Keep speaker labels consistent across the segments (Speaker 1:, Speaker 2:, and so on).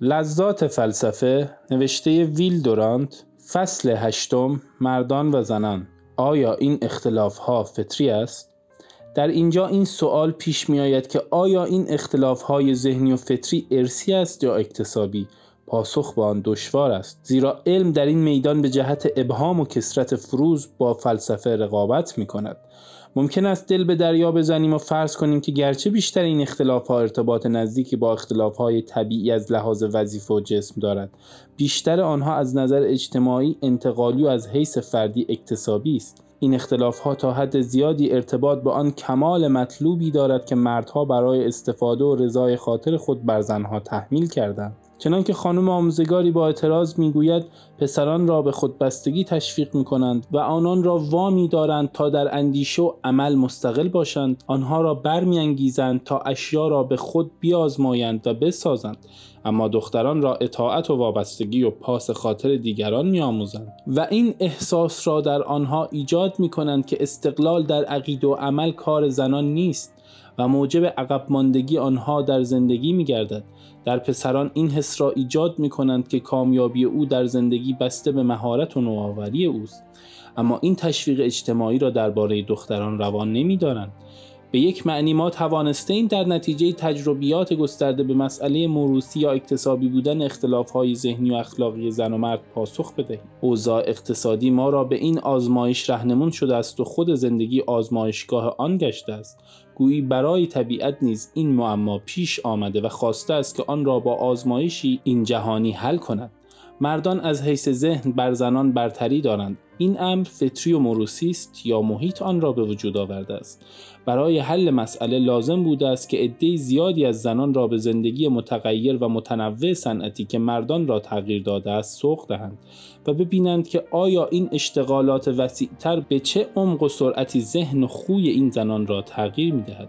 Speaker 1: لذات فلسفه نوشته ویل دورانت فصل هشتم مردان و زنان آیا این اختلاف ها فطری است؟ در اینجا این سوال پیش می آید که آیا این اختلاف های ذهنی و فطری ارسی است یا اکتسابی؟ پاسخ به آن دشوار است زیرا علم در این میدان به جهت ابهام و کسرت فروز با فلسفه رقابت می کند ممکن است دل به دریا بزنیم و فرض کنیم که گرچه بیشتر این اختلاف ها ارتباط نزدیکی با اختلاف های طبیعی از لحاظ وظیفه و جسم دارد. بیشتر آنها از نظر اجتماعی انتقالی و از حیث فردی اکتسابی است. این اختلاف ها تا حد زیادی ارتباط به آن کمال مطلوبی دارد که مردها برای استفاده و رضای خاطر خود بر زنها تحمیل کردند. چنانکه خانم آموزگاری با اعتراض می‌گوید پسران را به خودبستگی تشویق می کنند و آنان را وامی دارند تا در اندیشه و عمل مستقل باشند. آنها را برمیانگیزند تا اشیا را به خود بیازمایند و بسازند. اما دختران را اطاعت و وابستگی و پاس خاطر دیگران میآموزند. و این احساس را در آنها ایجاد می کنند که استقلال در عقید و عمل کار زنان نیست. و موجب عقب ماندگی آنها در زندگی می گردد. در پسران این حس را ایجاد می کنند که کامیابی او در زندگی بسته به مهارت و نوآوری اوست اما این تشویق اجتماعی را درباره دختران روان نمی دارند. به یک معنی ما توانسته این در نتیجه تجربیات گسترده به مسئله موروسی یا اکتسابی بودن اختلافهای ذهنی و اخلاقی زن و مرد پاسخ بدهیم. اوضاع اقتصادی ما را به این آزمایش رهنمون شده است و خود زندگی آزمایشگاه آن گشته است. گویی برای طبیعت نیز این معما پیش آمده و خواسته است که آن را با آزمایشی این جهانی حل کند. مردان از حیث ذهن بر زنان برتری دارند. این امر فطری و موروسی است یا محیط آن را به وجود آورده است؟ برای حل مسئله لازم بوده است که عده زیادی از زنان را به زندگی متغیر و متنوع صنعتی که مردان را تغییر داده است سوق دهند و ببینند که آیا این اشتغالات وسیعتر به چه عمق و سرعتی ذهن و خوی این زنان را تغییر می‌دهد؟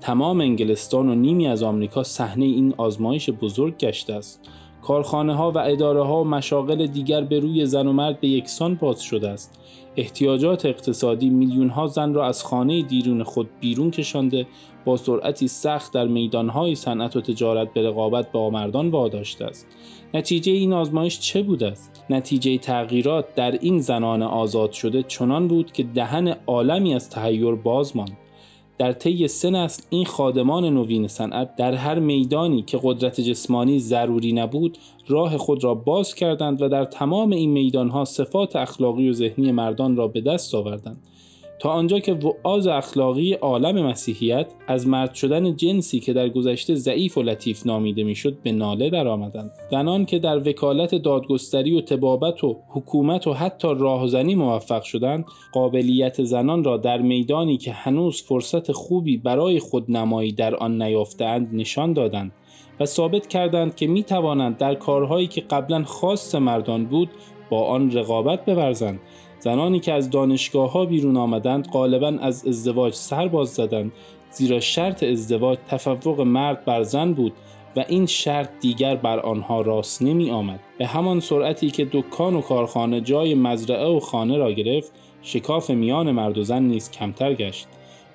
Speaker 1: تمام انگلستان و نیمی از آمریکا صحنه این آزمایش بزرگ گشته است. کارخانه ها و اداره ها و مشاغل دیگر به روی زن و مرد به یکسان باز شده است. احتیاجات اقتصادی میلیون ها زن را از خانه دیرون خود بیرون کشانده با سرعتی سخت در های صنعت و تجارت به رقابت با مردان واداشته است. نتیجه این آزمایش چه بوده است؟ نتیجه تغییرات در این زنان آزاد شده چنان بود که دهن عالمی از تهیر باز ماند. در طی سه نسل این خادمان نوین صنعت در هر میدانی که قدرت جسمانی ضروری نبود راه خود را باز کردند و در تمام این میدانها صفات اخلاقی و ذهنی مردان را به دست آوردند. تا آنجا که وعاز اخلاقی عالم مسیحیت از مرد شدن جنسی که در گذشته ضعیف و لطیف نامیده می‌شد به ناله درآمدند. زنان که در وکالت دادگستری و تبابت و حکومت و حتی راهزنی موفق شدند قابلیت زنان را در میدانی که هنوز فرصت خوبی برای خودنمایی در آن نیافتهاند نشان دادند و ثابت کردند که می توانند در کارهایی که قبلا خاص مردان بود با آن رقابت بورزند. زنانی که از دانشگاه ها بیرون آمدند غالبا از ازدواج سر باز زدند زیرا شرط ازدواج تفوق مرد بر زن بود و این شرط دیگر بر آنها راست نمی آمد به همان سرعتی که دکان و کارخانه جای مزرعه و خانه را گرفت شکاف میان مرد و زن نیز کمتر گشت.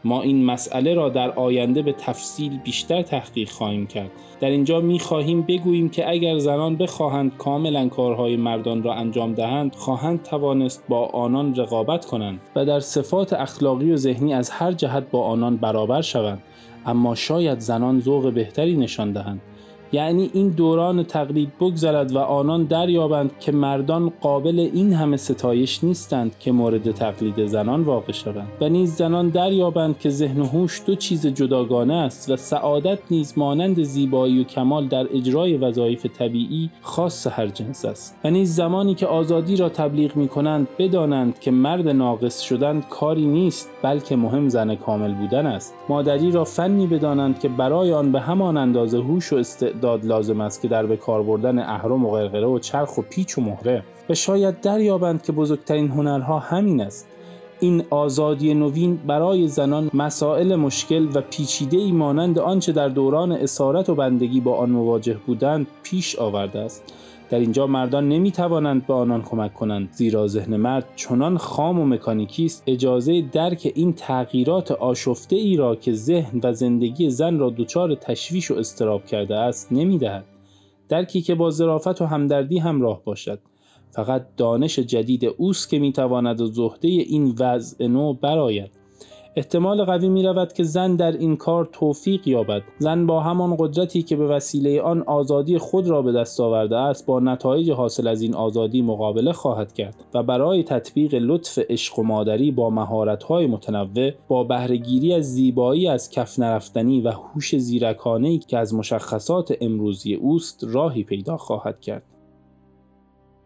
Speaker 1: ما این مسئله را در آینده به تفصیل بیشتر تحقیق خواهیم کرد. در اینجا می خواهیم بگوییم که اگر زنان بخواهند کاملا کارهای مردان را انجام دهند خواهند توانست با آنان رقابت کنند و در صفات اخلاقی و ذهنی از هر جهت با آنان برابر شوند. اما شاید زنان ذوق بهتری نشان دهند. یعنی این دوران تقلید بگذرد و آنان دریابند که مردان قابل این همه ستایش نیستند که مورد تقلید زنان واقع شوند. و نیز زنان دریابند که ذهن و هوش دو چیز جداگانه است و سعادت نیز مانند زیبایی و کمال در اجرای وظایف طبیعی خاص هر جنس است. و نیز زمانی که آزادی را تبلیغ می کنند بدانند که مرد ناقص شدن کاری نیست بلکه مهم زن کامل بودن است. مادری را فنی بدانند که برای آن به همان اندازه هوش و استعداد داد لازم است که در به کار بردن اهرم و غرغره و چرخ و پیچ و مهره و شاید دریابند که بزرگترین هنرها همین است. این آزادی نوین برای زنان مسائل مشکل و پیچیده ای مانند آنچه در دوران اسارت و بندگی با آن مواجه بودند پیش آورده است. در اینجا مردان نمی توانند به آنان کمک کنند زیرا ذهن مرد چنان خام و مکانیکی است. اجازه درک این تغییرات آشفته ای را که ذهن و زندگی زن را دچار تشویش و استراب کرده است نمی دهد. درکی که با ظرافت و همدردی همراه باشد. فقط دانش جدید اوست که می‌تواند و زهده این وضع نو براید احتمال قوی می رود که زن در این کار توفیق یابد. زن با همان قدرتی که به وسیله آن آزادی خود را به دست آورده است با نتایج حاصل از این آزادی مقابله خواهد کرد و برای تطبیق لطف عشق و مادری با مهارت‌های متنوع با بهرهگیری از زیبایی از کف نرفتنی و هوش زیرکانه‌ای که از مشخصات امروزی اوست راهی پیدا خواهد کرد.